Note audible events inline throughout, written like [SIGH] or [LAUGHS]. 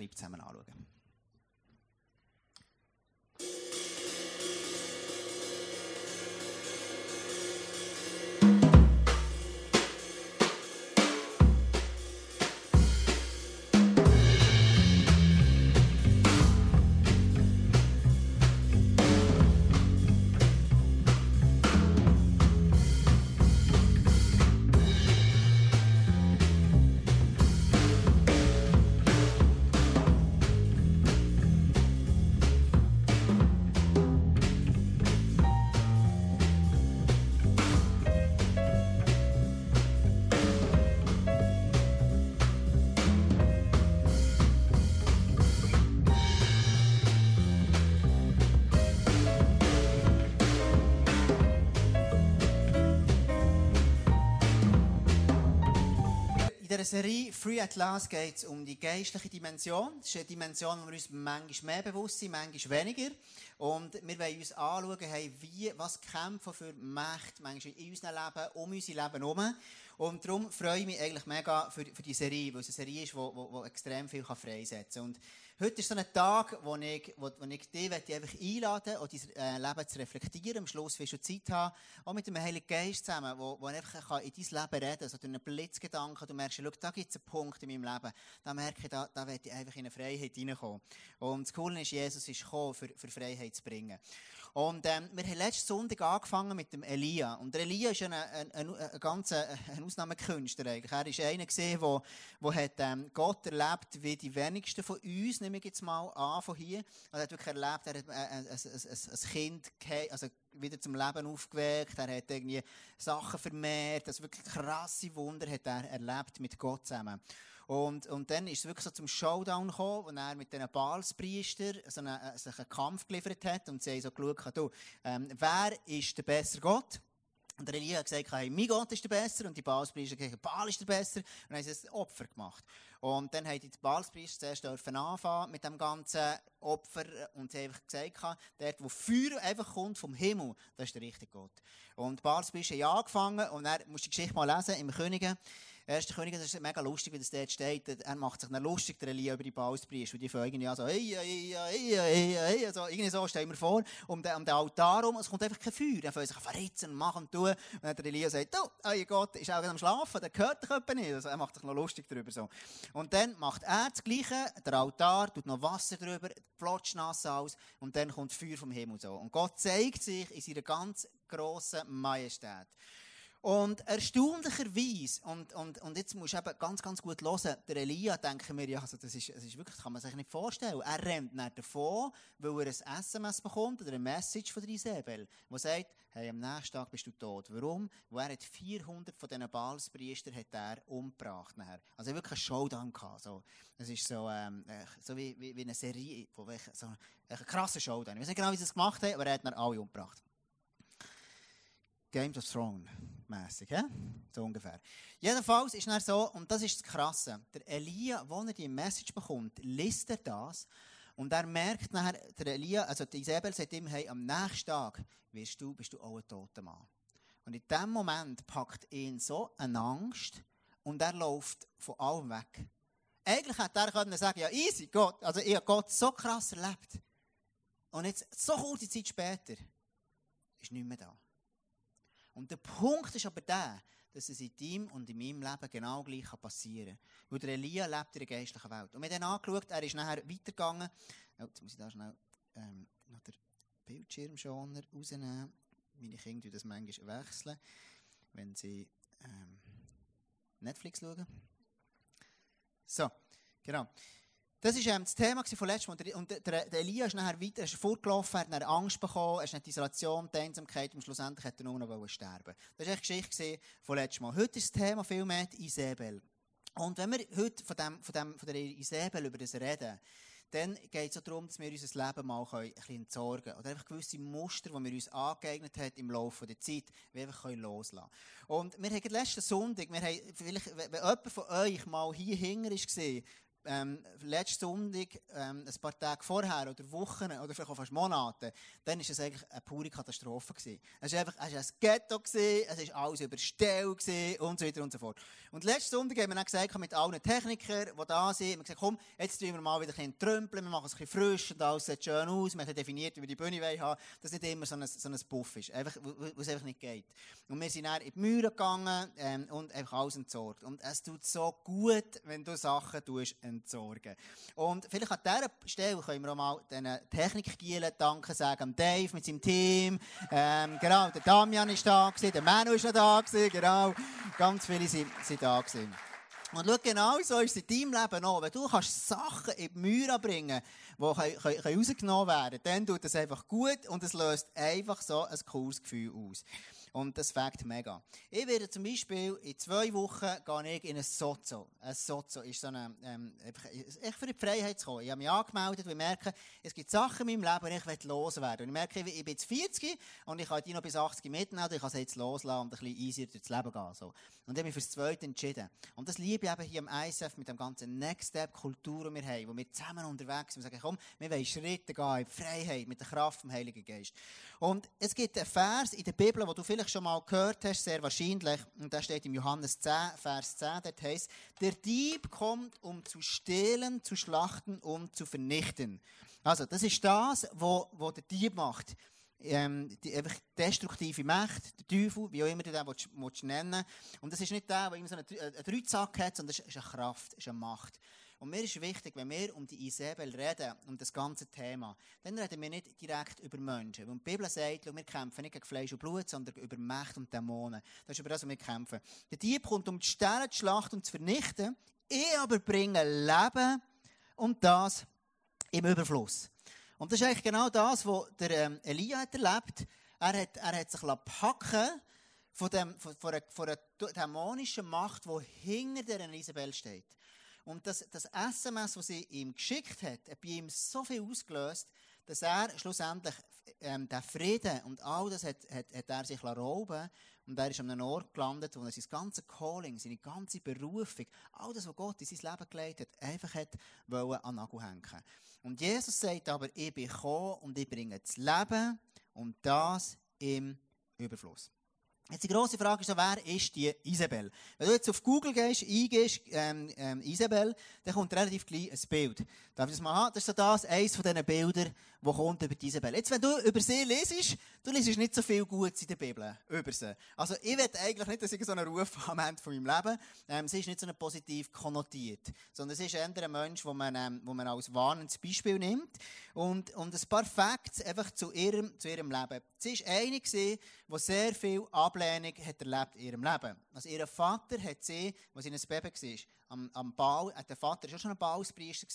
beschreibt, zusammen anschauen. Dieser Serie Free at Last geht es um die geistliche Dimension. Das ist eine Dimension, wo wir uns manchmal mehr bewusst sind, manchmal weniger. Und wir wollen uns anschauen, hey, wie, was kämpfen für Macht manchmal in unserem Leben, um unser Leben herum. Und darum freue ich mich eigentlich mega für, für die Serie, weil es eine Serie ist, die extrem viel freisetzen kann. Und heute ist so ein Tag, wo ich, wo, wo ich dich einfach einladen möchte, dein äh, Leben zu reflektieren. Am Schluss wirst du Zeit haben, auch mit dem Heiligen Geist zusammen, wo, wo einfach in dein Leben reden kann. Also durch einen Blitzgedanken, du merkst, schau, da gibt es einen Punkt in meinem Leben, da merke ich, da, da will ich einfach in eine Freiheit reinkommen. Und das Coole ist, Jesus ist gekommen, für, für Freiheit zu bringen. Und ähm, wir haben letzten Sonntag angefangen mit dem Elia. Und der Elia ist ein, ein, ein, ein ganz äh, ein Ausnahmekünstler eigentlich. Er ist einer gesehen, der, der hat, ähm, Gott erlebt, wie die wenigsten von uns, nehme ich jetzt mal an von hier. Also er hat wirklich erlebt, er hat äh, ein, ein, ein Kind also wieder zum Leben aufgeweckt, er hat irgendwie Sachen vermehrt, das wirklich krasse Wunder hat er erlebt mit Gott zusammen. Und, und dann ist es wirklich so zum Showdown gekommen, wo er mit diesen Balspriestern so einen, äh, sich einen Kampf geliefert hat und sie haben so geschaut, du, ähm, wer ist der bessere Gott? Und der Elia hat gesagt, hey, mein Gott ist der Besser. Und die Balspriester haben gesagt, Baal ist der Besser. Und dann haben sie ein Opfer gemacht. Und dann haben die Balspriester zuerst anfangen mit dem ganzen Opfer. Und sie haben einfach gesagt, dort, wo Feuer einfach kommt vom Himmel, das ist der richtige Gott. Und die Balspriester haben angefangen. Und dann musst du die Geschichte mal lesen im Könige. Erster König, das ist mega lustig, wie das dort steht. Er macht sich dann lustig, der Elia, über die Balspriester. Und die fangen irgendwie an so, hey, hey, hey, hey, hey, also, irgendwie so, stellen wir vor, um den, um den Altar rum, es kommt einfach kein Feuer. Dann fangen sich verritzen machen und tun. Und dann der Elia sagt, du, euer Gott ist auch am Schlafen, der gehört doch etwa nicht. Also, er macht sich noch lustig darüber, so. Und dann macht er das Gleiche, der Altar, tut noch Wasser drüber, flotscht nass aus, und dann kommt Feuer vom Himmel, so. Und Gott zeigt sich in seiner ganz grossen Majestät. Und erstaunlicherweise, und, und, und jetzt musst du eben ganz, ganz gut hören, der Elia, denken wir, ja, also das ist, das ist wirklich, das kann man sich nicht vorstellen. Er rennt nicht davon, weil er ein SMS bekommt oder eine Message von der Isabel, die sagt, hey, am nächsten Tag bist du tot. Warum? Weil er hat 400 von diesen Balspriestern hat er umgebracht nachher. Also wirklich einen Showdown gehabt. So, das ist so, ähm, äh, so wie, wie, wie eine Serie, wo so ein krasser Showdown. Ich weiß nicht genau, wie sie es gemacht haben, aber er hat dann alle umgebracht. Games of Thrones mässig? So ungefähr. Jedenfalls ist es so, und das ist das Krasse, der Elia, wo er die Message bekommt, liest er das und er merkt nachher, der Elia, also die Isabel sagt ihm, hey, am nächsten Tag wirst du, bist du auch ein toter Mann. Und in dem Moment packt ihn so eine Angst und er läuft von allem weg. Eigentlich hätte er können sagen, ja easy, Gott, also ich habe Gott so krass erlebt. Und jetzt, so kurze Zeit später, ist nicht mehr da. Und der Punkt ist aber der, dass es in deinem und in meinem Leben genau gleich passieren kann. Weil der Elia lebt in der geistlichen Welt. Und wir haben dann angeschaut, er ist nachher weitergegangen. Oh, jetzt muss ich da schnell ähm, noch den Bildschirmschoner rausnehmen. Meine Kinder das manchmal wechseln, wenn sie ähm, Netflix schauen. So, genau. Das war ähm, das Thema von letztem Mal. Und der, der, der Elia ist nachher weiter, ist vorgelaufen, hat Angst bekommen, er ist die Isolation, die Einsamkeit und schlussendlich hat er nur noch sterben Das war die Geschichte von letztem Mal. Heute ist das Thema viel mehr die Isabel. Und wenn wir heute von, dem, von, dem, von der Isabel über das reden, dann geht es darum, dass wir unser Leben mal ein bisschen entsorgen können. Oder einfach gewisse Muster, die wir uns angeeignet haben im Laufe der Zeit, wir einfach loslassen können. Und wir haben letzten Sonntag, wir haben, vielleicht, wenn jemand von euch mal hier hinten war, ähm, letzten Sonntag, ähm, ein paar Tage vorher oder Wochen oder vielleicht auch fast Monate, dann war es eigentlich eine pure Katastrophe gewesen. Es war einfach, es war ein Ghetto gewesen, es war alles überstellt und so weiter und so fort. Und letzten Sonntag haben wir dann gesagt, mit allen Technikern, die da sind, haben gesagt, komm, jetzt tun wir mal wieder ein bisschen trömpeln, wir machen es ein bisschen frisch und alles sieht schön aus, wir haben definiert, wie wir die Bühne haben, dass nicht immer so ein, so ein Buff ist, einfach, es einfach nicht geht. Und wir sind dann in die Mühre gegangen ähm, und einfach alles entsorgt. Und es tut so gut, wenn du Sachen tust, entsorgen. Und vielleicht an dieser Stelle können wir auch mal den Technikgielen danken sagen, Dave mit seinem Team, ähm, genau, der Damian ist da gewesen, der Manu ist noch da gewesen, genau, ganz viele sind, sind da gewesen. Und schau, genau so ist es in deinem Leben auch. Wenn du kannst Sachen in die Mühe bringen kannst, die rausgenommen werden können, dann tut das einfach gut und es löst einfach so ein cooles Gefühl aus. Und das fängt mega. Ich werde zum Beispiel in zwei Wochen gehe ich in ein Sozo. Ein Sozo ist so eine, ähm, echt für die Freiheit zu kommen. Ich habe mich angemeldet, weil ich merke, es gibt Sachen in meinem Leben, die ich will loswerden. Und ich merke, ich bin jetzt 40 und ich kann die noch bis 80 mitnehmen, ich kann sie jetzt loslassen und ein bisschen easier durchs Leben gehen. So. Und ich habe mich für das Zweite entschieden. Und das liebe ich eben hier im ISF mit dem ganzen Next Step Kultur, die wir haben, wo wir zusammen unterwegs sind. Wir sagen, komm, wir wollen Schritte gehen in Freiheit mit der Kraft vom Heiligen Geist. Und es gibt einen Vers in der Bibel, wo du vielleicht schon mal gehört hast, sehr wahrscheinlich, und da steht im Johannes 10, Vers 10, dort heißt, der Dieb kommt, um zu stehlen, zu schlachten und zu vernichten. Also, das ist das, was der Dieb macht. Ähm, die einfach destruktive Macht, der Teufel, wie auch immer du den willst, willst nennen Und das ist nicht der, der immer so einen, einen Dreizack hat, sondern es ist eine Kraft, es ist eine Macht. Und mir ist wichtig, wenn wir um die Isabel reden, um das ganze Thema, dann reden wir nicht direkt über Menschen. Weil die Bibel sagt, wir kämpfen nicht gegen Fleisch und Blut, sondern über Macht und Dämonen. Das ist über das, was wir kämpfen. Der Dieb kommt, um die Sterne zu schlachten und zu vernichten. Ich aber bringe Leben und das im Überfluss. Und das ist eigentlich genau das, was der ähm, Elia hat erlebt. Er hat, er hat sich packen von, dem, von, von, einer, von einer dämonischen Macht, die hinter der Isabel steht. Und das, das SMS, das sie ihm geschickt hat, hat bei ihm so viel ausgelöst, dass er schlussendlich ähm, den Frieden und all das hat, hat, hat er sich rauben und er ist an einem Ort gelandet, wo er sein ganzes Calling, seine ganze Berufung, all das, was Gott in sein Leben gelegt hat, einfach hat wollen an Nagel hängen. Und Jesus sagt aber, ich bin gekommen und ich bringe das Leben und das im Überfluss. Jetzt die grosse Frage ist so, wer ist die Isabel? Wenn du jetzt auf Google gehst, eingehst, ähm, ähm, Isabel, dann kommt relativ gleich ein Bild. Darf ich das mal haben? Das ist so das, eines von diesen Bildern, die kommt über die Isabel. Jetzt, wenn du über sie lesest, du liest nicht so viel Gutes in der Bibel über sie. Also, ich will eigentlich nicht, dass ich so einen Ruf [LAUGHS] am Ende von meinem Leben. Ähm, sie ist nicht so eine positiv konnotiert. Sondern sie ist eher ein Mensch, den man, ähm, wo man als warnendes Beispiel nimmt. Und, und ein paar Facts einfach zu ihrem, zu ihrem Leben. Sie war eine, die sehr viel Ablehnung hat erlebt in ihrem Leben. Also, ihr Vater hat sie, als sie ein Baby war, am, am Baal, äh, der Vater war schon ein Baalspriester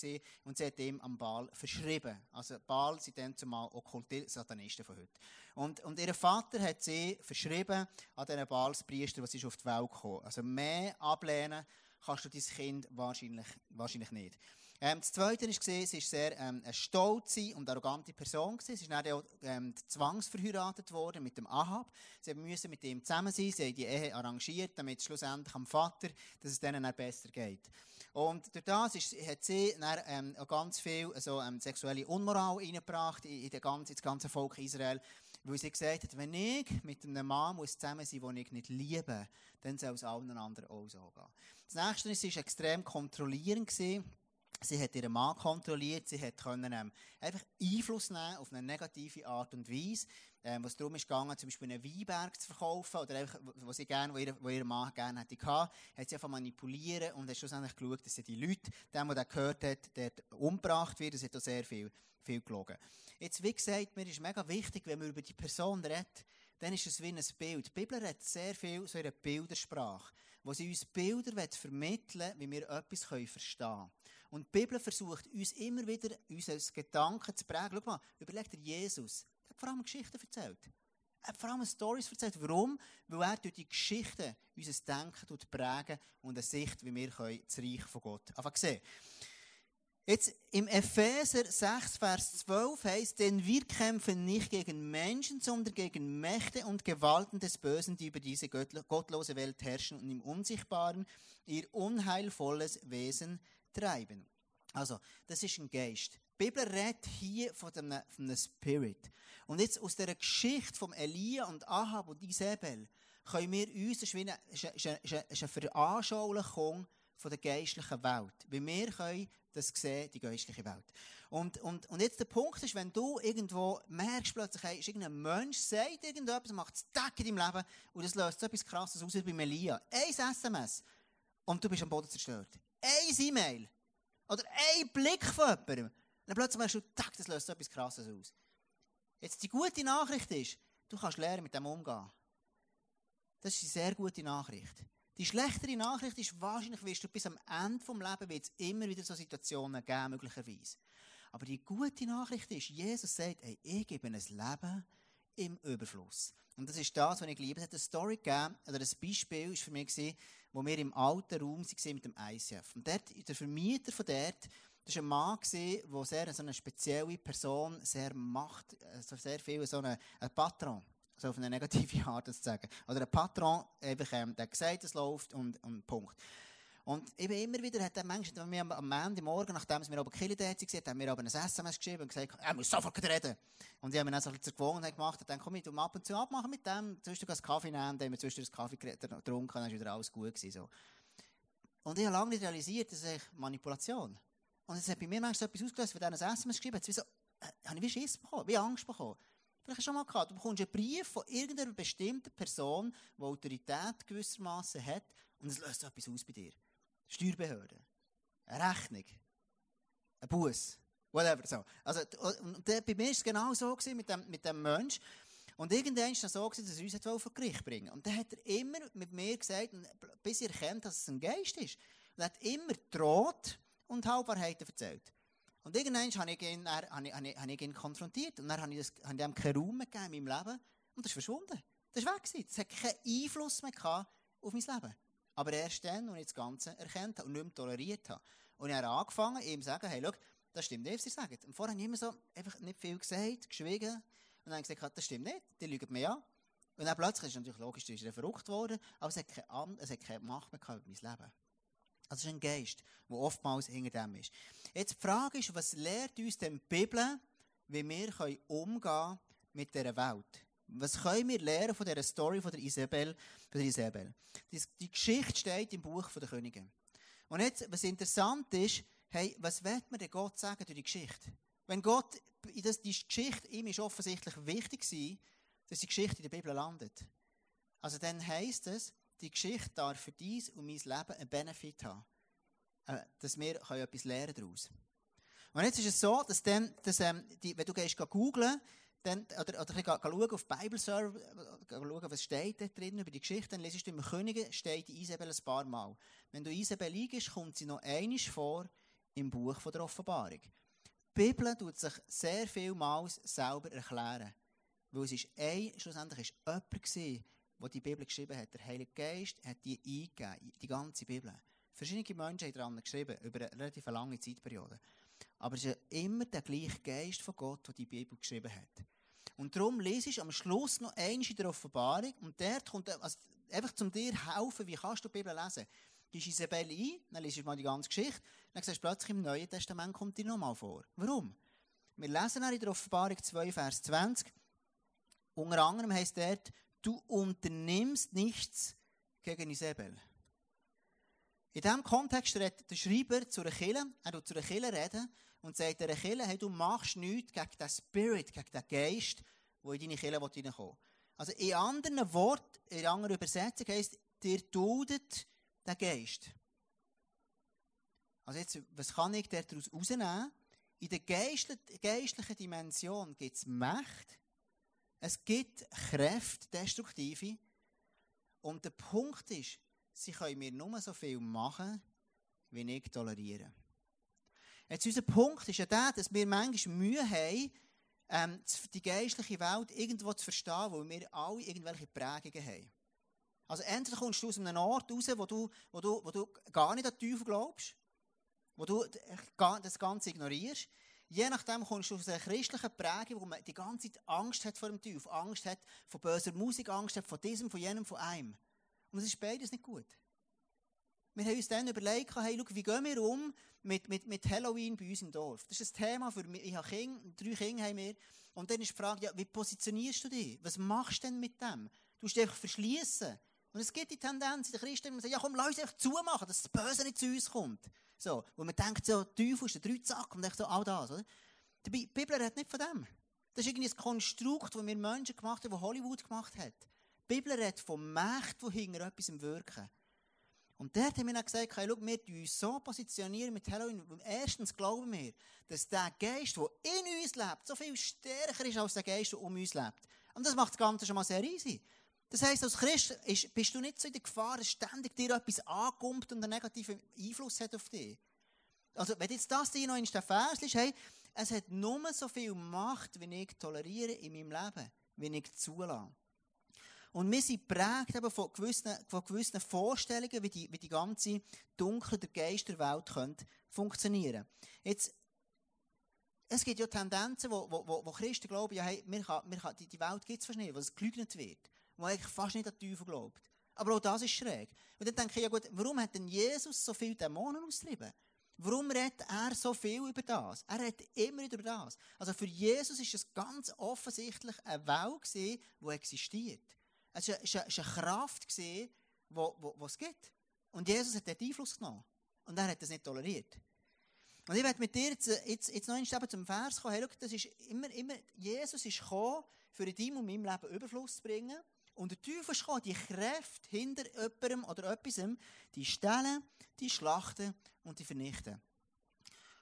und sie hat ihm am Baal verschrieben. Also Baal sind dann zumal okkulte Satanisten von heute. Und, und ihr Vater hat sie verschrieben an diesen Baalspriester, was ist auf die Welt gekommen. Also mehr ablehnen kannst du dein Kind wahrscheinlich, wahrscheinlich nicht. Ähm, das Zweite war, sie war sehr ähm, eine stolze und arrogante Person. Sie ist dann auch ähm, zwangsverheiratet worden mit dem Ahab. Sie mussten mit ihm zusammen sein, sie haben die Ehe arrangiert, damit schlussendlich am Vater, dass es denen dann besser geht. Und durch das ist, hat sie dann, ähm, ganz viel also, ähm, sexuelle Unmoral reingebracht in, in, in das ganze Volk Israel. Weil sie gesagt hat, wenn ich mit einem Mann muss zusammen sein muss, den ich nicht liebe, dann soll es allen anderen auch so gehen. Das nächste ist, sie war extrem kontrollierend. Gewesen. Sie hat ihren Mann kontrolliert, sie hat können, ähm, einfach Einfluss nehmen auf eine negative Art und Weise, ähm, was darum ist gegangen, zum Beispiel einen Weinberg zu verkaufen oder einfach, wo sie gerne, wo ihr, wo ihr Mann gerne hätte gehabt, hat sie einfach manipulieren und hat schlussendlich geschaut, dass sie die Leute, dem, der gehört hat, dort umgebracht wird, das hat auch sehr viel, viel gelogen. Jetzt, wie gesagt, mir ist mega wichtig, wenn man über die Person redet, dann ist es wie ein Bild. Die Bibel hat sehr viel so ihre Bildersprache, wo sie uns Bilder vermitteln wie wir etwas verstehen können. Und die Bibel versucht uns immer wieder, unsere Gedanken zu prägen. Schau mal, überleg dir Jesus. Er hat vor allem Geschichten erzählt. Er hat vor allem Stories erzählt. Warum? Weil er durch die Geschichten unser Denken prägen und eine Sicht, wie wir das Reich von Gott einfach sehen Jetzt im Epheser 6, Vers 12 heißt, denn wir kämpfen nicht gegen Menschen, sondern gegen Mächte und Gewalten des Bösen, die über diese gottlose Welt herrschen und im Unsichtbaren ihr unheilvolles Wesen treiben. Also, das ist ein Geist. Die Bibel redet hier von einem, von einem Spirit. Und jetzt aus dieser Geschichte von Elia und Ahab und Isabel können wir uns, das ist, eine, Veranschaulichung von der geistlichen Welt. Weil wir können das sehen, die geistliche Welt. Und, und, und jetzt der Punkt ist, wenn du irgendwo merkst, plötzlich, hey, ist irgendein Mensch, sagt irgendetwas, macht es Deck in deinem Leben und das löst so etwas Krasses aus wie bei Melia. Ein SMS und du bist am Boden zerstört. Ein E-Mail oder ein Blick von jemandem. Und dann plötzlich merkst du, Tack, das löst etwas Krasses aus. Jetzt die gute Nachricht ist, du kannst lernen, mit dem umgehen. Das ist eine sehr gute Nachricht. Die schlechtere Nachricht ist, wahrscheinlich wirst du bis am Ende des Lebens wird immer wieder so Situationen geben, möglicherweise. Aber die gute Nachricht ist, Jesus sagt, hey, ich gebe ein Leben im Überfluss. Und das ist das, was ich liebe. Es hat eine Story gegeben, oder ein Beispiel war für mich, gewesen, wo wir im alten Raum waren mit dem ICF. Und dort, der Vermieter von dort, das war ein Mann, der sehr, so eine spezielle Person, sehr macht, also sehr viel, so ein Patron so auf eine negative [LAUGHS] Art zu sagen. Oder ein Patron, einfach, ähm, der gesagt, es läuft und, und Punkt. Und eben immer wieder hat der Mensch, wenn wir am Ende Morgen, nachdem wir aber Kille da waren, haben wir aber ein SMS geschrieben und gesagt, er muss sofort reden. Und ich habe mir dann so ein bisschen zur Gewohnheit gemacht und dann komm ich, du ab und zu abmachen mit dem, zwischen einen Kaffee nehmen, dann haben wir zwischen einen Kaffee getrunken, dann ist wieder alles gut gewesen, so. Und ich habe lange nicht realisiert, das ist Manipulation. Und es hat bei mir manchmal so etwas ausgelöst, wenn er ein SMS geschrieben hat, wie so, äh, habe ich wie Schiss bekommen, wie Angst bekommen. Vielleicht schon mal gehabt. Du bekommst einen Brief von irgendeiner bestimmten Person, die Autorität gewissermaßen hat, und es löst etwas aus bei dir. Steuerbehörde. Eine Rechnung. Ein Bus. Whatever. So. Also, und bei mir war es genau so mit dem, mit dem Mensch. Und irgendwann war es so, dass er uns vor Gericht bringen Und dann hat er immer mit mir gesagt, bis er erkennt, dass es ein Geist ist. Und er hat immer droht und Halbwahrheiten erzählt. Und irgendwann habe ich ihn, habe ich, habe ich ihn konfrontiert. Und dann habe ich, das, habe ich ihm keinen Raum gegeben in meinem Leben. Und das ist verschwunden. Das ist weg gewesen. Das hat keinen Einfluss mehr auf mein Leben. Aber erst dann, als ich das Ganze erkannt habe und nicht mehr toleriert habe. Und ich habe angefangen, ihm zu sagen, hey, schau, das stimmt nicht, was sie sagen. Und vorher habe ich immer so einfach nicht viel gesagt, geschwiegen. Und dann habe ich gesagt, das stimmt nicht, die lügen mir an. Und dann plötzlich ist natürlich logisch, ist er verrückt worden, aber es hat keine, es hat keine Macht mehr gehabt über mein Leben. Also es ist ein Geist, der oftmals hinter dem ist. Jetzt die Frage ist, was lehrt uns denn die Bibel, wie wir können umgehen mit dieser Welt? Was können wir lernen von dieser Story von der Isabel? Von der Isabel? Die, die Geschichte steht im Buch der Könige. Und jetzt, was interessant ist, hey, was wird mir denn Gott sagen durch die Geschichte? Wenn Gott, das, die Geschichte, ihm ist offensichtlich wichtig war, dass die Geschichte in der Bibel landet. Also dann heisst es, die Geschichte darf für dies und mein Leben einen Benefit haben. Äh, dass wir etwas lernen daraus. Und jetzt ist es so, dass dann, dass, ähm, die, wenn du gehst googlen, dann, oder, oder geh, schauen auf Bibleserver, schauen, was steht da drin über die Geschichte, dann lesest du im Könige, steht Isabel ein paar Mal. Wenn du Isabel liegst, kommt sie noch einisch vor im Buch von der Offenbarung. Die Bibel tut sich sehr vielmals selber erklären. Weil es ist ein, schlussendlich ist jemand gewesen, der die Bibel geschrieben hat. Der Heilige Geist hat die eingegeben, die ganze Bibel. Verschiedene Menschen haben daran geschrieben, über eine relativ lange Zeitperiode. Aber es ist immer der gleiche Geist von Gott, der die Bibel geschrieben hat. Und darum lese ich am Schluss noch eins in der Offenbarung und dort kommt, also einfach zum dir helfen, wie kannst du die Bibel lesen. Gehst Isabel ein, dann liest du mal die ganze Geschichte, dann siehst du plötzlich im Neuen Testament kommt dir nochmal vor. Warum? Wir lesen in der Offenbarung 2, Vers 20, unter anderem heißt dort, du unternimmst nichts gegen Isabel. In diesem Kontext redet der Schreiber zu einer Kille, er tut zu einer Kille reden und sagt der Kille, hey, du machst nichts gegen den Spirit, gegen den Geist, der in deine Kille reinkommen will. Also in anderen Worten, in anderer Übersetzung heisst, dir dudet der Geist. Also jetzt, was kann ich daraus herausnehmen? In der geistlichen Dimension gibt es Macht, es gibt Kräfte, destruktive. Und der Punkt ist, sie können mir nur so viel machen, wie ich toleriere. Jetzt unser Punkt ist ja der, dass wir manchmal Mühe haben, ähm, die geistliche Welt irgendwo zu verstehen, wo wir alle irgendwelche Prägungen haben. Also entweder kommst du aus einem Ort raus, wo du, wo du, wo du gar nicht an den Teufel glaubst, wo du das Ganze ignorierst, Je nachdem kommst du aus einer christlichen Prägung, wo man die ganze Zeit Angst hat vor dem Teufel, Angst hat vor böser Musik, Angst hat vor diesem, von jenem, von einem. Und es ist beides nicht gut. Wir haben uns dann überlegt, hey, schau, wie gehen wir um mit, mit, mit Halloween bei uns im Dorf? Das ist ein Thema für mich. Ich habe Kinder, drei Kinder haben wir. Und dann ist die Frage, ja, wie positionierst du dich? Was machst du denn mit dem? Du musst dich einfach verschließen. Und es gibt die Tendenz in den Christen, die sagen, ja komm, lass uns einfach zumachen, dass das Böse nicht zu uns kommt. So, wo man denkt, so, Teufel ist der Dreizack und denkt so, all das, oder? Die Bibel redet nicht von dem. Das ist irgendwie ein Konstrukt, das wir Menschen gemacht haben, das Hollywood gemacht hat. Die Bibel redet von Mächten, die hinter etwas wirken. Und dort haben wir dann gesagt, hey, schau, wir uns so positionieren mit Halloween. Erstens glauben wir, dass der Geist, der in uns lebt, so viel stärker ist als der Geist, der um uns lebt. Und das macht das Ganze schon mal sehr easy. Das heisst, als Christ ist, bist du nicht so in der Gefahr, dass ständig dir etwas ankommt und einen negativen Einfluss hat auf dich. Also, wenn jetzt das dir noch in der Vers ist, hey, es hat nur so viel Macht, wie ich toleriere in meinem Leben, wie ich zulasse. Und wir sind prägt eben von gewissen, von gewissen Vorstellungen, wie die, wie die ganze dunkle der Geisterwelt könnte funktionieren. Jetzt, es gibt ja Tendenzen, wo, wo, wo Christen glauben, ja, hey, wir kann, wir kann, die, die Welt gibt es fast nicht, weil es gelügnet wird. Wo eigentlich fast nicht an den Teufel glaubt. Aber auch das ist schräg. Und dann denke ich, ja gut, warum hat denn Jesus so viele Dämonen austrieben? Warum redet er so viel über das? Er redet immer über das. Also für Jesus ist es ganz offensichtlich eine Welt die existiert. Es war eine, Kraft, die es gibt. Und Jesus hat dort Einfluss genommen. Und er hat das nicht toleriert. Und ich werde mit dir jetzt, jetzt, jetzt noch einmal zum Vers kommen. Das ist immer, immer, Jesus ist gekommen, für in deinem und meinem Leben Überfluss zu bringen. Und der Teufel ist gekommen, die Kräfte hinter jemandem oder etwas, die stellen, die schlachten und die vernichten.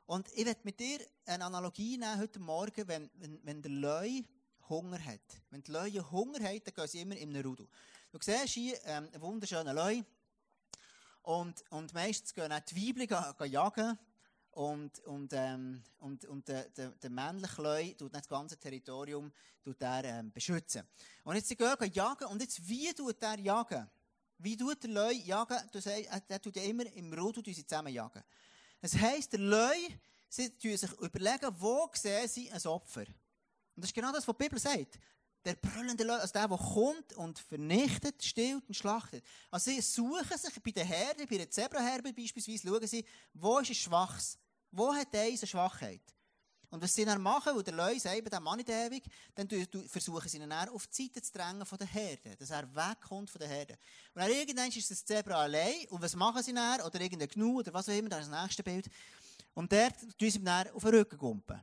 Und ich werde mit dir eine Analogie nehmen heute Morgen, wenn, wenn, wenn der Leu Hunger hat. Wenn die Leute Hunger haben, dann gehen sie immer in einen Rudel. Du siehst hier ähm, einen wunderschönen Leu. Und, und meistens gehen auch die Weibchen jagen. Und, und, ähm, und, und der, der, der männliche Leu tut das ganze Territorium tut er, ähm, beschützen. Und jetzt sie gehen jagen. Und jetzt, wie tut er jagen? Wie tut der Leu jagen? Du sagst, er tut ja immer im Rudel zusammen jagen. Das heisst, der Leu, sie sich überlegen, wo sehen sie ein Opfer. Und das ist genau das, was die Bibel sagt. Der brüllende Löwe, also der, der kommt und vernichtet, stillt und schlachtet. Also sie suchen sich bei den Herden, bei den Zebraherden beispielsweise, schauen sie, wo ist es Schwachs? Wo hat der eine Schwachheit? Und was sie dann machen, weil der Löwe sagt, der Mann nicht ewig, dann versuchen sie ihn dann auf die Seite zu drängen von der Herde, dass er wegkommt von der Herde. Und dann irgendwann ist das Zebra allein, und was machen sie dann? Oder irgendein Gnu, oder was auch immer, das ist das nächste Bild. Und der tun sie dann auf den Rücken gumpen.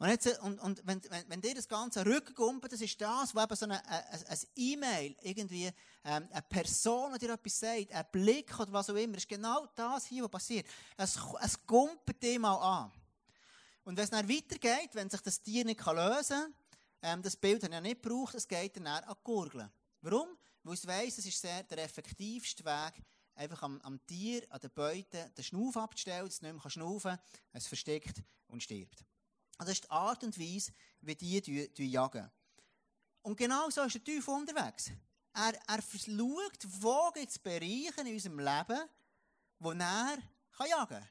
Und, jetzt, und, und wenn, wenn, wenn dir das Ganze rückgumpelt, das ist das, wo eben so eine, ein E-Mail, irgendwie, ähm, eine Person, die dir etwas sagt, ein Blick oder was auch immer, ist genau das hier, was passiert. Es, es gumpelt dir mal an. Und wenn es dann weitergeht, wenn sich das Tier nicht lösen kann, ähm, das Bild hat ja nicht gebraucht, es geht dann an die Gurgeln. Warum? Weil es weiss, es ist sehr der effektivste Weg, einfach am, am Tier, an den Beuten, den Schnauf abzustellen, dass es nicht mehr schnaufen kann, es versteckt und stirbt. Das ist die Art und Weise, wie die, jagen. Und genau so ist der Teufel unterwegs. Er, er schaut, wo gibt es Bereiche in unserem Leben, wo er jagen kann.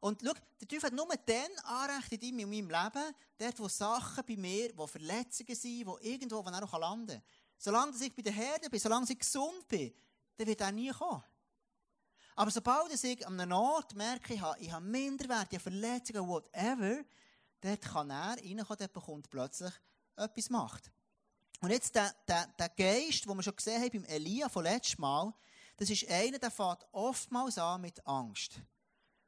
Und schau, der Teufel hat nur dann Anrecht in deinem und meinem Leben, dort, wo Sachen bei mir, wo Verletzungen sind, wo irgendwo, wo er landen kann. Solange ich bei der Herde bin, solange ich gesund bin, dann wird er nie kommen. Aber sobald ich an einem Ort merke, ich habe, ich habe Minderwert, ich habe Verletzungen, whatever, dort kann er reinkommen, dort bekommt plötzlich etwas Macht. Und jetzt der, der, der Geist, den wir schon gesehen haben beim Elia von letztem Mal, das ist einer, der fährt oftmals an mit Angst.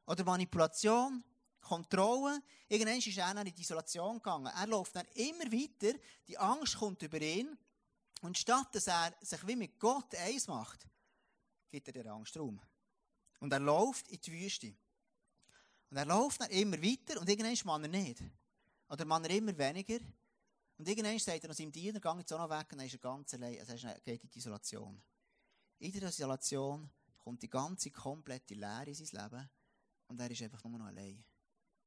Oder Manipulation, Kontrolle. Irgendwann ist er in die Isolation gegangen. Er läuft dann immer weiter, die Angst kommt über ihn. Und statt dass er sich wie mit Gott eins macht, gibt er der Angst Raum. Und er läuft in die Wüste. Und er läuft dann immer weiter und irgendwann man er nicht. Oder man er immer weniger. Und irgendwann sagt er aus seinem Diener, geh jetzt auch noch weg und dann ist er ganz allein. Also er geht in die Isolation. In der Isolation kommt die ganze komplette Leere in sein Leben und er ist einfach nur noch allein.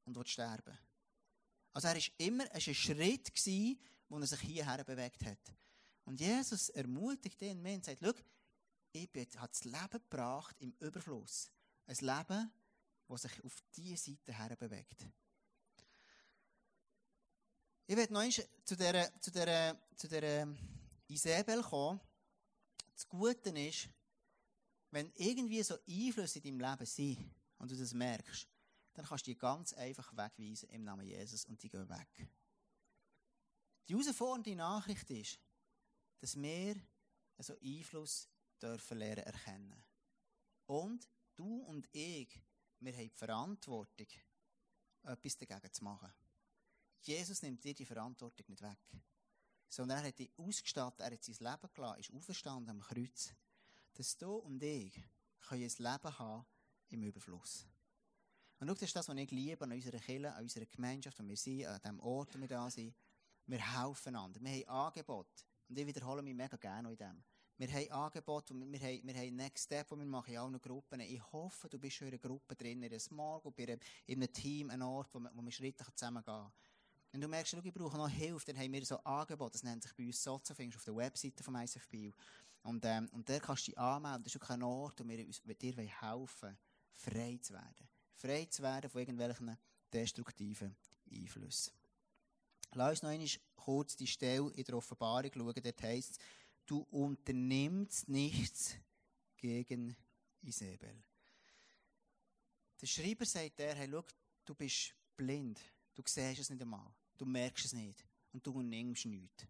Und will sterben. Also er ist immer, es war ein Schritt, gewesen, wo er sich hierher bewegt hat. Und Jesus ermutigt mehr und sagt, ich habe das Leben gebracht im Überfluss. Ein Leben, das sich auf diese Seite her bewegt. Ich werde noch zu dieser, zu dieser, zu dieser Isabel kommen. Das Gute ist, wenn irgendwie so Einflüsse in deinem Leben sind und du das merkst, dann kannst du die ganz einfach wegweisen im Namen Jesus und die gehen weg. Die herausfordernde Nachricht ist, dass wir so Einfluss dürfen lernen erkennen. Und du und ich, wir haben die Verantwortung, etwas dagegen zu machen. Jesus nimmt dir die Verantwortung nicht weg. Sondern er hat dich ausgestattet, er hat sein Leben gelassen, ist auferstanden am Kreuz. Dass du und ich können ein Leben haben im Überfluss. Und schau, das ist das, was ich liebe an unserer Kirche, an unserer Gemeinschaft, wo wir sind, an dem Ort, wo wir da sind. Wir helfen einander. Wir haben Angebote. Und ich wiederhole mich mega gerne in dem. Wir haben Angebote, wir haben, wir haben Next Step, die wir machen in allen Gruppen. Ich hoffe, du bist schon in einer Gruppe drin, in einer Group, in einem Team, einem Ort, wo wir, wo wir schrittlich zusammengehen. Wenn du merkst, ich brauche noch Hilfe, dann haben wir so Angebote, das nennt sich bei uns Sozo, findest auf der Webseite vom ISF Bio. Und, ähm, und der kannst du dich anmelden, das ist auch ein Ort, wo wir uns, dir helfen frei zu werden. Frei zu werden von irgendwelchen destruktiven Einflüssen. Lass uns noch einmal kurz die Stelle in der Offenbarung schauen. Dort heisst es, du unternimmst nichts gegen Isabel. Der Schreiber sagt der, hey, schau, du bist blind. Du siehst es nicht einmal. Du merkst es nicht. Und du unternimmst nichts.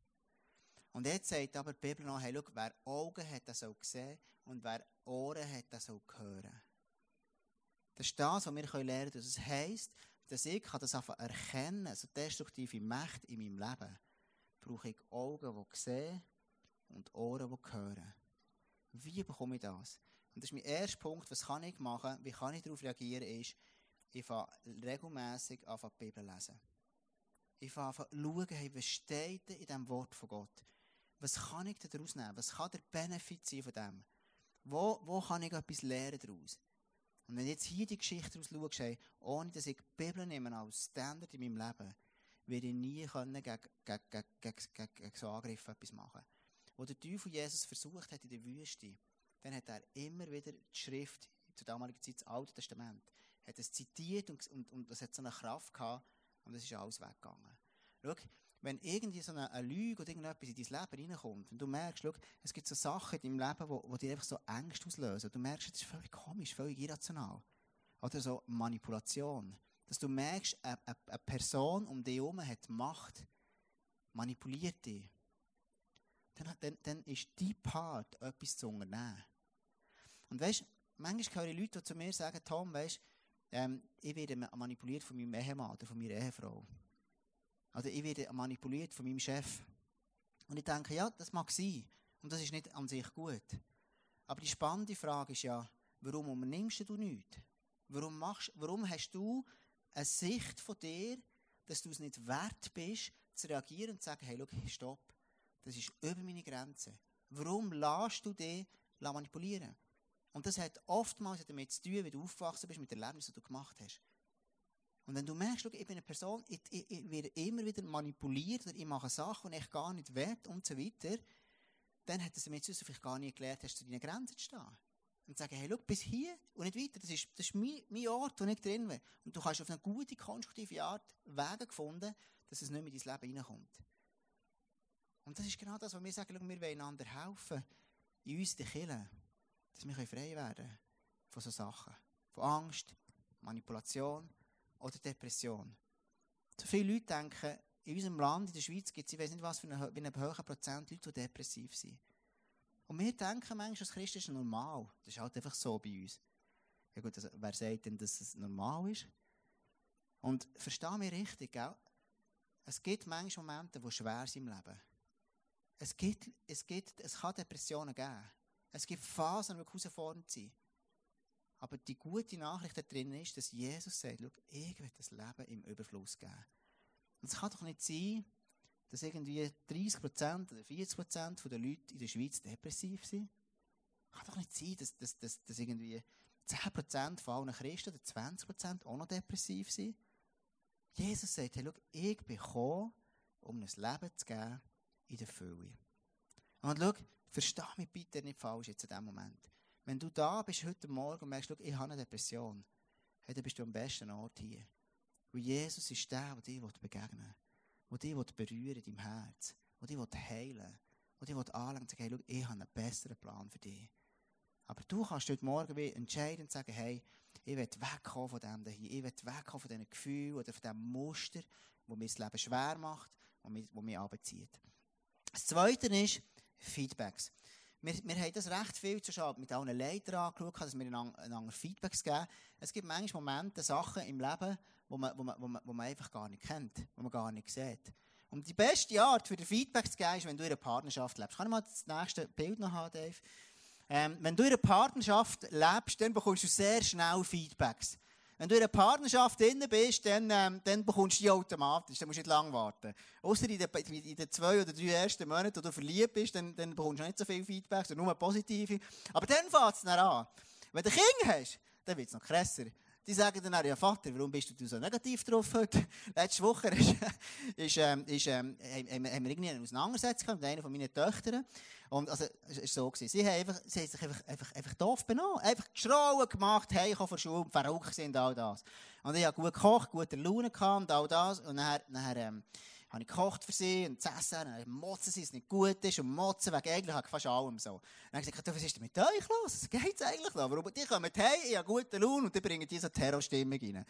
Und jetzt sagt aber die Bibel noch, hey, schau, wer Augen hat, der soll sehen. Und wer Ohren hat, der soll hören. Das ist das, was wir lernen können. Das heisst, dass ich das einfach erkennen kann, so destruktive Mächte in meinem Leben, brauche ich Augen, die sehen und Ohren, die hören. Wie bekomme ich das? Und das ist mein erster Punkt. Was kann ich machen? Wie kann ich darauf reagieren? Ist, ich fange regelmässig an, die Bibel lesen. Ich fange an, schauen, was steht in diesem Wort von Gott? Was kann ich daraus nehmen? Was kann der Benefit sein von dem? Wo, wo kann ich etwas lernen daraus? Und wenn jetzt hier die Geschichte daraus schaust, hey, ohne dass ich die Bibel nehme als Standard in meinem Leben, werde ich nie können gegen, gegen, gegen, gegen, gegen so Angriffe etwas machen. Wo der Teufel Jesus versucht hat in der Wüste, dann hat er immer wieder die Schrift, zur damaligen Zeit das Alte Testament, hat es zitiert und, und, und das hat so eine Kraft gehabt und es ist alles weggegangen. Schau, wenn irgendwie so eine, eine Lüge oder irgendetwas in dein Leben reinkommt und du merkst, schau, es gibt so Sachen in deinem Leben, wo, wo dir einfach so Ängste auslösen, du merkst, das ist völlig komisch, völlig irrational. Oder so Manipulation. Dass du merkst, eine, eine, eine Person um dich herum hat Macht, manipuliert dich. Dann, dann, dann ist dein Part, etwas zu unternehmen. Und weißt, manchmal höre ich Leute, die zu mir sagen, Tom, weißt, ähm, ich werde manipuliert von meinem Ehemann oder von meiner Ehefrau. Oder ich werde manipuliert von meinem Chef. Und ich denke, ja, das mag sein. Und das ist nicht an sich gut. Aber die spannende Frage ist ja, warum unternimmst du nichts? Warum, machst, warum hast du eine Sicht von dir, dass du es nicht wert bist, zu reagieren und zu sagen, hey, schau, stopp, das ist über meine Grenze. Warum lässt du dich manipulieren? Und das hat oftmals damit zu tun, wie du aufgewachsen bist, mit den Erlebnissen, die du gemacht hast. Und wenn du merkst, ich bin eine Person, ich, ich, ich werde immer wieder manipuliert oder ich mache Sachen, die ich gar nicht will und so weiter, dann hat es damit zu tun, dass du vielleicht gar nicht gelernt hast, zu deinen Grenzen zu stehen. Und zu sagen, hey, schau, bis hier und nicht weiter. Das ist, das ist mein, mein Ort, wo ich drin bin. Und du hast auf eine gute, konstruktive Art Wege gefunden, dass es nicht mehr in dein Leben reinkommt. Und das ist genau das, was wir sagen, wir wollen einander helfen, in uns, die Kirche, dass wir frei werden von solchen Sachen. Von Angst, Manipulation, oder Depression. So viele Leute denken, in unserem Land, in der Schweiz, gibt es, ich weiß nicht was, für einen, einen hohen Prozent Leute, die depressiv sind. Und wir denken manchmal, das Christen ist normal. Das ist halt einfach so bei uns. Ja gut, also, wer sagt denn, dass es normal ist? Und versteh mich richtig, gell? Es gibt manchmal Momente, die schwer sind im Leben. Es, gibt, es, gibt, es kann Depressionen geben. Es gibt Phasen, die herausfordernd sind. Aber die gute Nachricht da drin ist, dass Jesus sagt, schau, ich will das Leben im Überfluss geben. Und es kann doch nicht sein, dass irgendwie 30% oder 40% der Leute in der Schweiz depressiv sind. Es kann doch nicht sein, dass, dass, dass, dass irgendwie 10% von allen Christen oder 20% auch noch depressiv sind. Jesus sagt, hey, schau, ich bin gekommen, um ein Leben zu geben in der Fülle. Und schau, versteh mich bitte nicht falsch jetzt in diesem Moment. Wenn du da bist heute Morgen und merkst, schau, ich habe eine Depression, hey, dann bist du am besten Ort hier. Weil Jesus ist der, der dir begegnen will, der dich berühren in deinem Herz, der dich heilen will, der dich anlenken und sagen, hey, schau, ich habe einen besseren Plan für dich. Aber du kannst heute Morgen entscheiden und sagen, hey, ich will wegkommen von dem hier. Ich will wegkommen von diesen Gefühlen oder von diesem Muster, das mir das Leben schwer macht, das mich, das mich. Das Zweite ist Feedbacks. Wir, wir haben das recht viel zu mit allen Leitern angeschaut, dass wir einander Feedbacks geben. Es gibt manchmal Momente, Sachen im Leben, wo man, wo man, wo man, wo man einfach gar nicht kennt, wo man gar nicht sieht. Und die beste Art für den Feedback zu geben, ist, wenn du in einer Partnerschaft lebst. Kann ich mal das nächste Bild noch haben, Dave? Ähm, wenn du in einer Partnerschaft lebst, dann bekommst du sehr schnell Feedbacks. Wenn du in einer Partnerschaft drin bist, dann, ähm, dann bekommst du die automatisch. Dann musst du nicht lange warten. Außer in in den zwei oder drei ersten Monaten, wo du verliebt bist, dann, dann bekommst du nicht so viel Feedbacks, sondern nur positive. Aber dann fängt es an. Wenn du ein Kind hast, dann wird es noch krasser. Die sagen dann auch, ja Vater, warum bist du so negativ drauf heute? [LAUGHS] Letzte Woche ist, [LAUGHS] ist, ähm, ist, ähm, haben, wir irgendwie eine Auseinandersetzung mit einer von meinen Töchtern. Und, also, es war so gewesen. Sie haben, einfach, sie haben sich einfach, einfach, einfach doof benommen. Einfach geschrauen gemacht, hey, von Schule, verrückt sind, all das. Und ich habe gut gekocht, gute Laune gehabt und all das. Und dann, dann, ähm, habe ich gekocht für sie und zu essen, dann motzen sie, es nicht gut ist und motzen wegen eigentlich fast allem so. Dann habe ich gesagt, was ist denn mit euch los? Was geht's eigentlich da? Warum, die kommen hey, ich habe gute Laune und die bringen diese Terrorstimmung rein.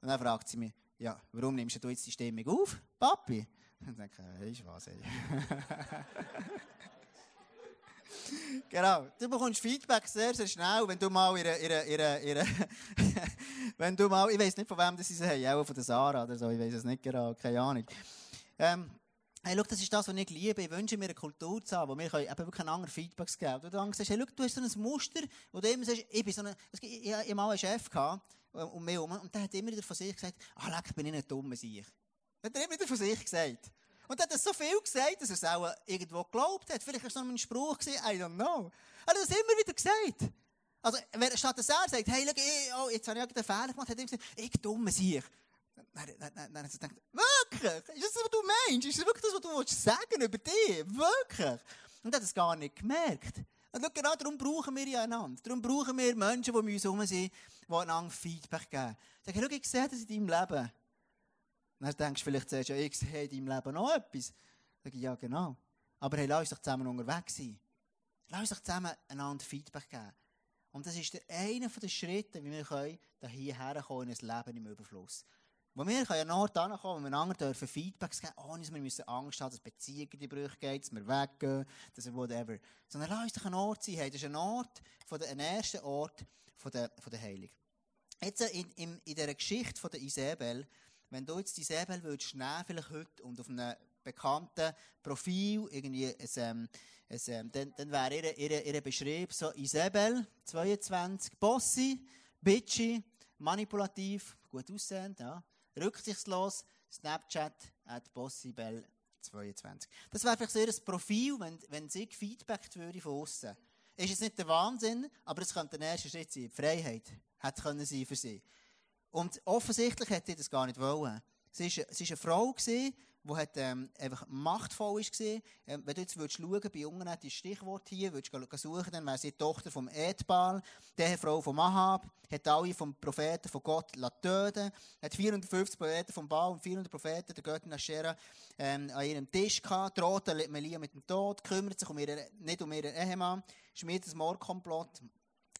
Und dann fragt sie mich, ja, warum nimmst du jetzt die Stimmung auf, Papi? Und dann denke ich, weisst was, ey. [LAUGHS] genau. Du bekommst Feedback sehr, sehr schnell, wenn du mal ihre, ihre, ihre, ihre [LAUGHS] wenn du mal, ich weiß nicht von wem das sie haben, auch von der Sarah oder so, ich weiß es nicht genau, keine Ahnung. Ähm, hey, schau, das ist das, was ich liebe. Ich wünsche mir eine Kultur zu haben, wo wir eben wirklich einen anderen Feedbacks geben können. Du dann sagst, hey, schau, du hast so ein Muster, wo du immer sagst, ich bin so ein, ich, ich, ich mal einen Chef äh, um mich herum, und der hat immer wieder von sich gesagt, ah, leck, bin ich nicht dumm, ich. Hat er immer wieder von sich gesagt. Und er hat das so viel gesagt, dass er es auch irgendwo geglaubt hat. Vielleicht war es noch ein Spruch gewesen, I don't know. Er hat es immer wieder gesagt. Also, statt dass er sagt, hey, schau, ich, oh, jetzt habe ich einen Fehler gemacht, hat er gesagt, ich dumme sich. Dann, hat sie gedacht, wirklich? Ist das, was du meinst? Ist das wirklich das, was du willst sagen über dich? Wirklich? Und er hat es gar nicht gemerkt. Und schau, genau darum brauchen wir ja einander. Darum brauchen wir Menschen, die um uns herum sind, die einander Feedback geben. Sagen, schau, ich sehe das in deinem Leben. Und dann denkst du vielleicht, sagst, ja, ich sehe in deinem Leben noch etwas. Sag ich, ja, genau. Aber hey, lass uns doch zusammen unterwegs sein. Lass uns doch zusammen einander Feedback geben. Und das ist der eine der Schritte, wie wir hierher kommen in ein Leben im Überfluss. Wo wir können an einen Ort ankommen, wo wir einander dürfen Feedbacks geben, ohne dass wir müssen Angst haben, dass Beziehungen in die Brüche gehen, dass wir weggehen, dass wir whatever. Sondern lass uns doch ein Ort sein. Hey, das ist ein Ort, von der, ein erster Ort von der, von der Heilung. Jetzt äh, in, in, in dieser Geschichte von der Isabel, wenn du jetzt die Isabel würdest nehmen, vielleicht heute, und auf einem bekannten Profil, irgendwie, ein, ähm, ein, ähm, dann, dann wäre ihr, ihr, ihr Beschrieb so Isabel, 22, Bossy, bitchy, manipulativ, gut aussehend, ja rücksichtslos, Snapchat at bossybell22. Das wäre vielleicht sehr ein Profil, wenn, wenn sie gefeedbackt würde von außen. Ist es nicht der Wahnsinn, aber es könnte der erste Schritt sein. Die Freiheit hätte können sein für sie. Und offensichtlich hätte sie das gar nicht wollen. Sie war, eine Frau, gewesen, die hat, ähm, einfach machtvoll ist Ähm, wenn du jetzt würdest schauen, bei Jungen hat die Stichwort hier, würdest du suchen, dann wäre sie die Tochter vom Edbal, die Frau von Ahab, hat alle vom Propheten von Gott töten hat 450 Propheten vom Baal und 400 Propheten der Göttin Aschera ähm, an ihrem Tisch gehabt, droht Melia mit dem Tod, kümmert sich um ihre, nicht um ihren Ehemann, schmiedet ein Mordkomplott,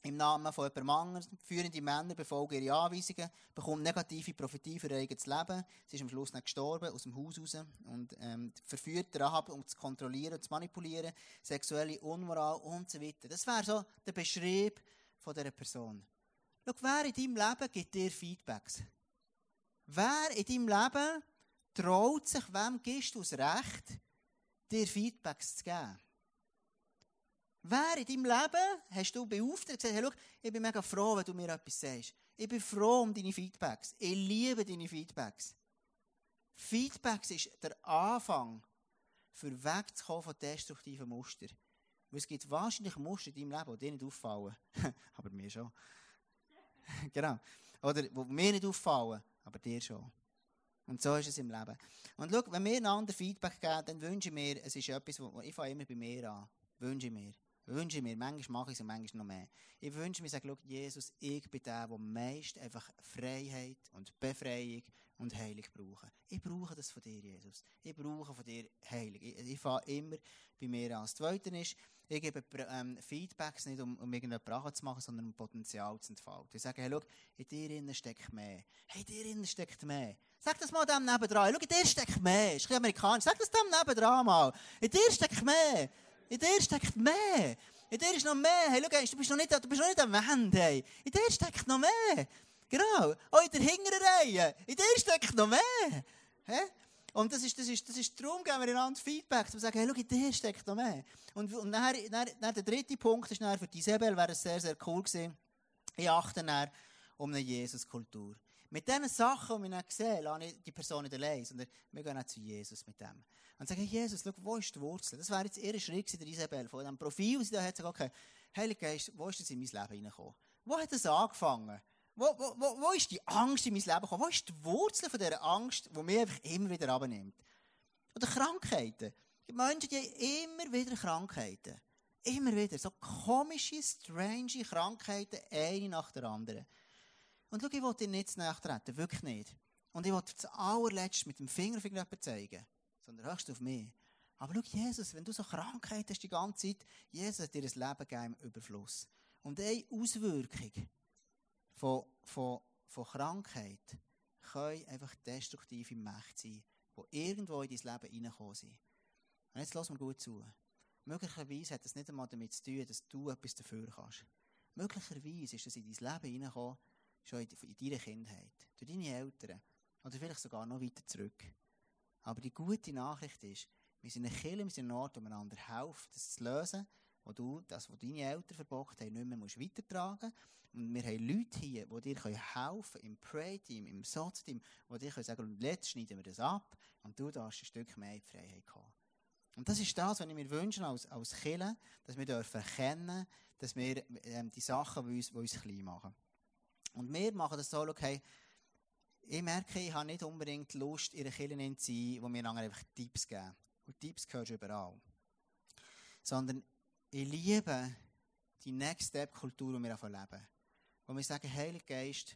im Namen von jemandem anderen. Führende Männer befolgen ihre Anweisungen, bekommen negative Prophetie für ihr eigenes Leben. Sie ist am Schluss nicht gestorben, aus dem Haus raus und ähm, verführt Rahab, um zu kontrollieren zu manipulieren, sexuelle Unmoral und so weiter. Das wäre so der Beschrieb von dieser Person. Schau, wer in deinem Leben gibt dir Feedbacks? Wer in deinem Leben traut sich, wem gibst du das Recht, dir Feedbacks zu geben? Wer in deinem Leben hast du beauftragt, gesagt, hey, ich bin mega froh, wenn du mir etwas sagst. Ich bin froh um deine Feedbacks. Ich liebe deine Feedbacks. Feedbacks ist der Anfang, für wegzukommen von destruktiven Mustern. Weil es gibt wahrscheinlich Muster in deinem Leben, die dir nicht auffallen. [LAUGHS] aber mir schon. [LAUGHS] genau. Oder die mir nicht auffallen, aber dir schon. Und so ist es im Leben. Und schau, wenn wir einander Feedback geben, dann wünsche ich mir, es ist etwas, wo ich fange immer bei mir an, wünsche ich mir. Wünsche ich mir, manchmal mache ich es und manchmal noch mehr. Ich wünsche mir, sage, Jesus, ich bin der, der meist einfach Freiheit und Befreiung und Heilung brauche. Ich brauche das von dir, Jesus. Ich brauche von dir Heilung. Ich, ich fahre immer bei mir an. Das Zweite ist, ich gebe ähm, Feedbacks nicht, um, um irgendeine Brache zu machen, sondern um Potenzial zu entfalten. Ich sage, hey, schau, in dir innen steckt mehr. Hey, in dir innen steckt mehr. Sag das mal dem nebendran. Schau, in dir steckt mehr. Ist ein amerikanisch. Sag das dem nebendran mal. In dir steckt mehr. In dir steckt mehr. In dir ist noch mehr. Hey, schau, du bist noch nicht, du bist noch nicht am Ende. Hey. In dir steckt noch mehr. Genau. Auch in der hinteren Reihe. In dir steckt noch mehr. Hey? Und das ist, das ist, das ist darum, geben wir einander Feedback, zu sagen, hey, schau, in dir steckt noch mehr. Und, und dann, dann, dann der dritte Punkt ist dann für die Isabel, wäre es sehr, sehr cool gewesen. Ich achte dann um eine Jesus-Kultur. Mit diesen Sachen, die ich dann sehe, lasse ich die Person nicht allein, sondern wir gehen auch zu Jesus mit dem. Und sagen, Jesus, schau, wo ist die Wurzel? Das wäre jetzt ihr Schritt der Isabel, von dem Profil, das sie da hat, sagen, okay, Heiliger Geist, wo ist das in mein Leben hineingekommen? Wo hat das angefangen? Wo, wo, wo, wo ist die Angst in mein Leben gekommen? Wo ist die Wurzel von dieser Angst, die mich einfach immer wieder abnimmt? Oder Krankheiten. Die Menschen, die haben immer wieder Krankheiten. Immer wieder. So komische, strange Krankheiten, eine nach der anderen. Und schau, ich will dir nicht zu treten. Wirklich nicht. Und ich will das allerletzte mit dem Finger auf jemanden zeigen. Sondern höchst auf mich. Aber schau, Jesus, wenn du so Krankheit hast die ganze Zeit, Jesus hat dir ein Leben gegeben im Überfluss. Und eine Auswirkung von, von, von Krankheit können einfach destruktive Mächte sein, die irgendwo in dein Leben reinkommen sind. Und jetzt lass mir gut zu. Möglicherweise hat das nicht einmal damit zu tun, dass du etwas dafür kannst. Möglicherweise ist das in dein Leben hineingekommen, schon in, in deiner Kindheit, durch deine Eltern oder vielleicht sogar noch weiter zurück. Aber die gute Nachricht ist, wir sind eine Kirche, wir sind ein Ort, wo wir einander helfen, das zu lösen, wo du das, was deine Eltern verbockt haben, nicht mehr musst weitertragen. Und wir haben Leute hier, die dir helfen können, im Pray-Team, im SOZ-Team, die dir sagen können, jetzt schneiden wir das ab und du darfst ein Stück mehr in die Freiheit kommen. Und das ist das, was ich mir wünsche als, als Kirche, dass wir dürfen erkennen, dass wir ähm, die Sachen, die uns, die uns klein machen. Und wir machen das so, okay, ich merke, ich habe nicht unbedingt Lust, in einer Kirche zu sein, wo mir einfach Tipps geben. Und Tipps gehörst du überall. Sondern ich liebe die Next Step Kultur, die wir leben. Wo wir sagen, Heiliger Geist,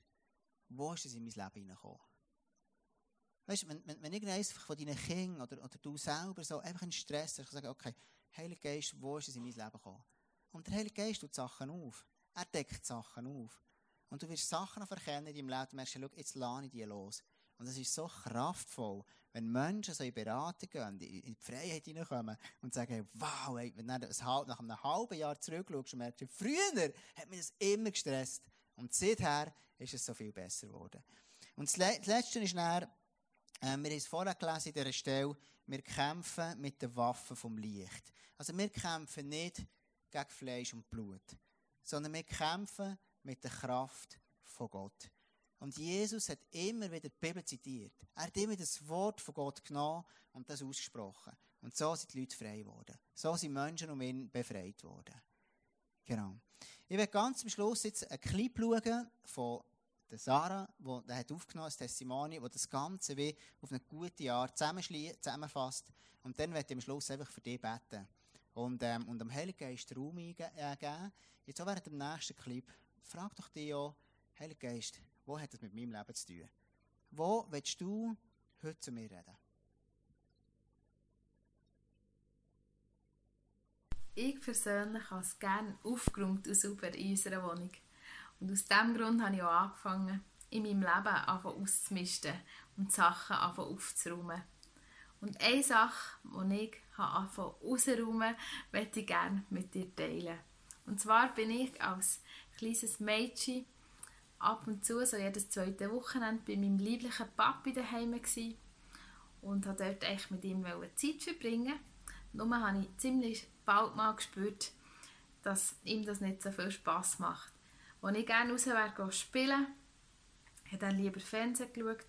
wo ist es in mein Leben hineingekommen? Weißt du, wenn, wenn, wenn irgendeines von deinen Kindern oder, oder du selber so einfach einen Stress hast, sagen, okay, Heiliger Geist, wo ist es in mein Leben gekommen? Und der Heilige Geist tut Sachen auf. Er deckt Sachen auf. Und du wirst Sachen erkennen in deinem Leben und merkst, schau, jetzt lade ich die los. Und das ist so kraftvoll, wenn Menschen so in Beratung gehen, in die Freiheit hineinkommen und sagen, wow, ey, wenn du nach einem halben Jahr zurückschaust und merkst, früher hat mich das immer gestresst. Und seither ist es so viel besser geworden. Und das Letzte ist dann, äh, wir haben es vorher gelesen in dieser Stelle, wir kämpfen mit den Waffen vom Licht. Also wir kämpfen nicht gegen Fleisch und Blut, sondern wir kämpfen mit der Kraft von Gott. Und Jesus hat immer wieder die Bibel zitiert. Er hat immer das Wort von Gott genommen und das ausgesprochen. Und so sind die Leute frei geworden. So sind Menschen um ihn befreit worden. Genau. Ich werde ganz am Schluss jetzt einen Clip schauen von der Sarah, wo der hat aufgenommen, das Testimony, wo das Ganze wie auf eine gute Art zusammenfasst. Und dann werde ich am Schluss einfach für dich beten. Und, ähm, und am Heiligen Geist Raum eingeben. Äh, jetzt auch während dem nächsten Clip, frag doch dich auch, Heiliger Geist, wo hat das mit meinem Leben zu tun? Wo willst du heute zu mir reden? Ich persönlich habe es gerne aufgeräumt und sauber in unserer Wohnung. Und aus diesem Grund habe ich auch angefangen, in meinem Leben auszumisten und Sachen aufzuräumen. Und eine Sache, die ich angefangen auszuräumen, möchte ich gerne mit dir teilen. Und zwar bin ich als kleines Mädchen ab und zu, so jedes zweite Wochenende, bei meinem lieblichen Papi daheim gewesen und habe dort eigentlich mit ihm Zeit verbringen. Nur habe ich ziemlich bald mal gespürt, dass ihm das nicht so viel Spass macht. Als ich gerne raus wäre spielen, hat er lieber Fernsehen geschaut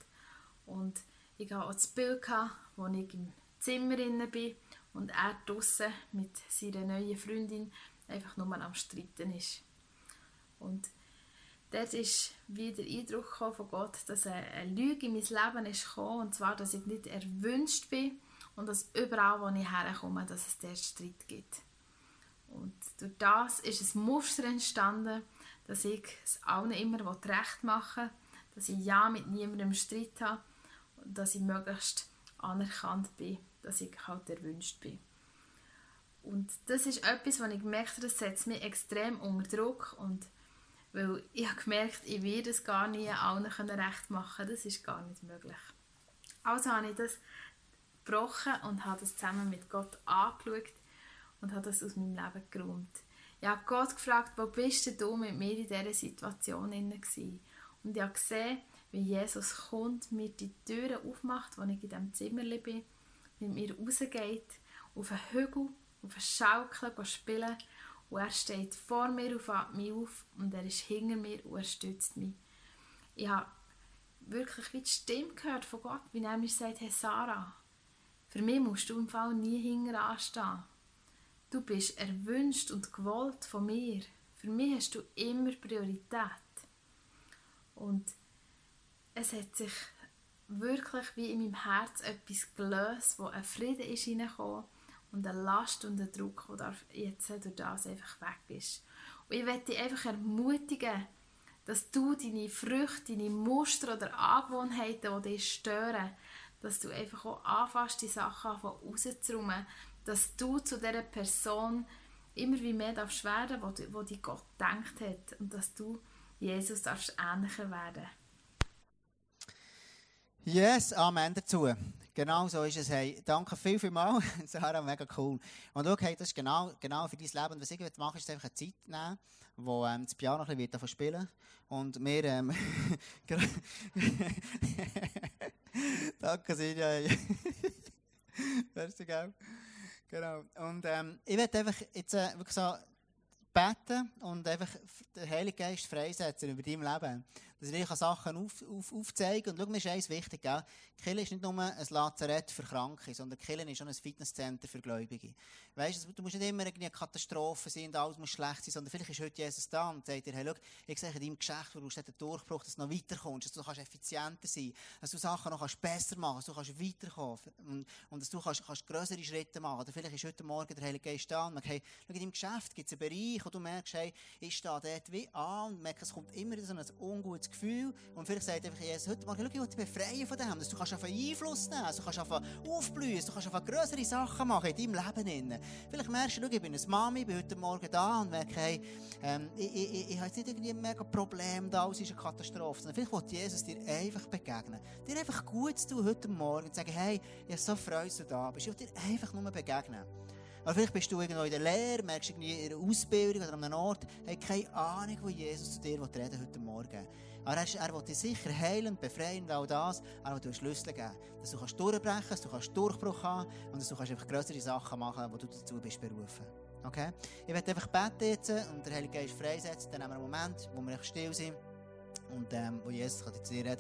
und ich hatte auch das Bild, wo ich im Zimmer bin und er draußen mit seiner neuen Freundin einfach nur am Streiten ist. Und dort ist wieder der Eindruck von Gott, dass eine Lüge in mein Leben ist gekommen, und zwar, dass ich nicht erwünscht bin und dass überall, wo ich herkomme, dass es dort Streit gibt. Und durch das ist ein Muster entstanden, dass ich es allen immer recht machen will, dass ich ja mit niemandem Streit habe und dass ich möglichst anerkannt bin, dass ich halt erwünscht bin. Und das ist etwas, was ich gemerkt habe, das setzt mich extrem unter Druck und weil ich habe gemerkt, ich werde es gar nie allen recht machen das ist gar nicht möglich. Also habe ich das gebrochen und habe das zusammen mit Gott angeschaut und habe das aus meinem Leben geräumt. Ich habe Gott gefragt, wo bist du mit mir in dieser Situation gewesen? Und ich habe gesehen, wie Jesus kommt, mir die Türen aufmacht, wo ich in diesem Zimmer bin, mit mir rausgeht, auf einen Hügel, auf einen Schaukel spielen und er steht vor mir und fängt mich auf und er ist hinter mir und er stützt mich. Ich habe wirklich wie die Stimme gehört von Gott, wie er mir sagt, hey Sarah, für mich musst du im Fall nie hinter anstehen. Du bist erwünscht und gewollt von mir. Für mich hast du immer Priorität. Und es hat sich wirklich wie in meinem Herz etwas gelöst, wo ein Frieden ist hineingekommen und eine Last und ein Druck, der jetzt durch das einfach weg ist. Und ich möchte dich einfach ermutigen, dass du deine Früchte, deine Muster oder Angewohnheiten, die dich stören, dass du einfach auch anfasst, die Sachen rauszuräumen, dass du zu dieser Person immer wie mehr darfst werden, wo, wo die Gott denkt hat und dass du Jesus darfst ähnlicher werden. Yes, Amen dazu. Genau so ist es. Hey, danke viel, viel mal. [LAUGHS] Sarah, mega cool. Und schau, hey, das ist genau, genau für dein Leben. Was ich machen ist einfach eine Zeit nehmen, wo ähm, das Piano ein bisschen spielen Und wir, ähm, [LAUGHS] [LAUGHS] danke, Silja. Merci, gell? Genau. Und ähm, ich werde einfach jetzt äh, wirklich so beten und einfach den Heiligen Geist freisetzen über dein Leben dass ich Sachen auf, auf, aufzeigen. Und schau, mir ist eins wichtig, gell? Kille ist nicht nur ein Lazarett für Kranke, sondern Kille ist auch ein Fitnesscenter für Gläubige. Weißt du, du musst nicht immer eine Katastrophe sein und alles muss schlecht sein, sondern vielleicht ist heute Jesus da und sagt dir, hey, schau, ich sehe in deinem Geschäft, du einen Durchbruch, dass du noch weiterkommst, dass du kannst effizienter sein dass du Sachen noch kannst besser machen dass du kannst weiterkommen und, und dass du kannst, kannst größere Schritte machen Oder vielleicht ist heute Morgen der Heilige Geist da und merkt, hey, schau, in deinem Geschäft gibt es einen Bereich, wo du merkst, hey, ich stehe dort wie an und merkst, es kommt immer so ein ungutes Gefühl. Und vielleicht sagt einfach Jesus, heute Morgen, ich dich befreien von dem, dass du kannst Einfluss nehmen, du kannst auf aufblühen, du kannst größere Sachen machen in deinem Leben. Vielleicht merkst du, ich bin eine Mami, bin heute Morgen da und merke, hey, ähm, ich, ich, ich, ich habe jetzt nicht irgendwie ein mega Problem da, es ist eine Katastrophe, vielleicht will Jesus dir einfach begegnen. Dir einfach gut tun heute Morgen und sagen, hey, ich habe so Freude, dass du da bist. Ich will dir einfach nur begegnen. Vielleicht bist du irgendwo in der Lehre, merkst irgendwie in der Ausbildung oder an einem Ort, keine Ahnung, wo Jesus zu dir reden heute Morgen. Aber er, er will dich sicher heilen, befreien und all das. Er will dir Schlüssel geben, dass du kannst durchbrechen kannst, dass du kannst Durchbruch haben und dass du kannst einfach größere Sachen machen wo du dazu bist berufen. Okay? Ich werde einfach beten jetzt und der Heilige Geist freisetzen. Dann haben wir einen Moment, wo wir still sind und ähm, wo Jesus zu dir reden